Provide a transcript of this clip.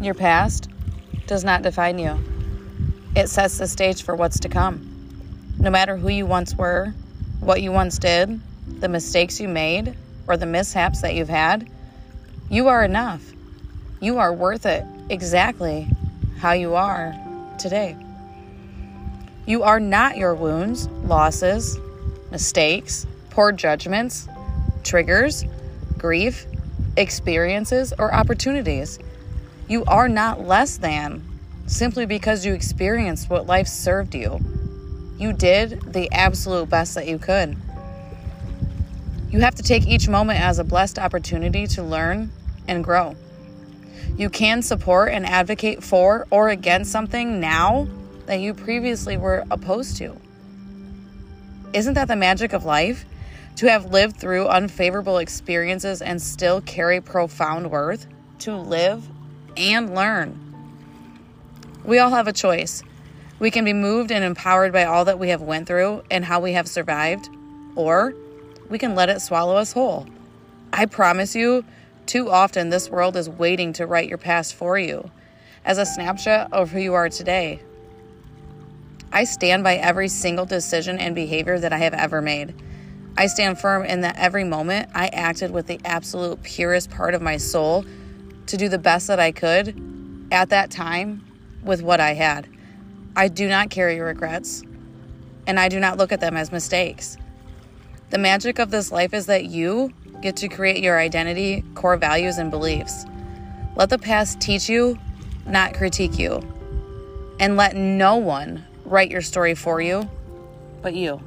Your past does not define you, it sets the stage for what's to come. No matter who you once were, what you once did, the mistakes you made, or the mishaps that you've had, you are enough. You are worth it exactly how you are today. You are not your wounds, losses, mistakes, poor judgments, triggers, grief, experiences, or opportunities. You are not less than simply because you experienced what life served you. You did the absolute best that you could. You have to take each moment as a blessed opportunity to learn and grow. You can support and advocate for or against something now that you previously were opposed to. Isn't that the magic of life? To have lived through unfavorable experiences and still carry profound worth, to live and learn. We all have a choice. We can be moved and empowered by all that we have went through and how we have survived, or we can let it swallow us whole. I promise you, too often this world is waiting to write your past for you as a snapshot of who you are today. I stand by every single decision and behavior that I have ever made. I stand firm in that every moment I acted with the absolute purest part of my soul to do the best that I could at that time with what I had. I do not carry regrets, and I do not look at them as mistakes. The magic of this life is that you get to create your identity, core values, and beliefs. Let the past teach you, not critique you. And let no one write your story for you but you.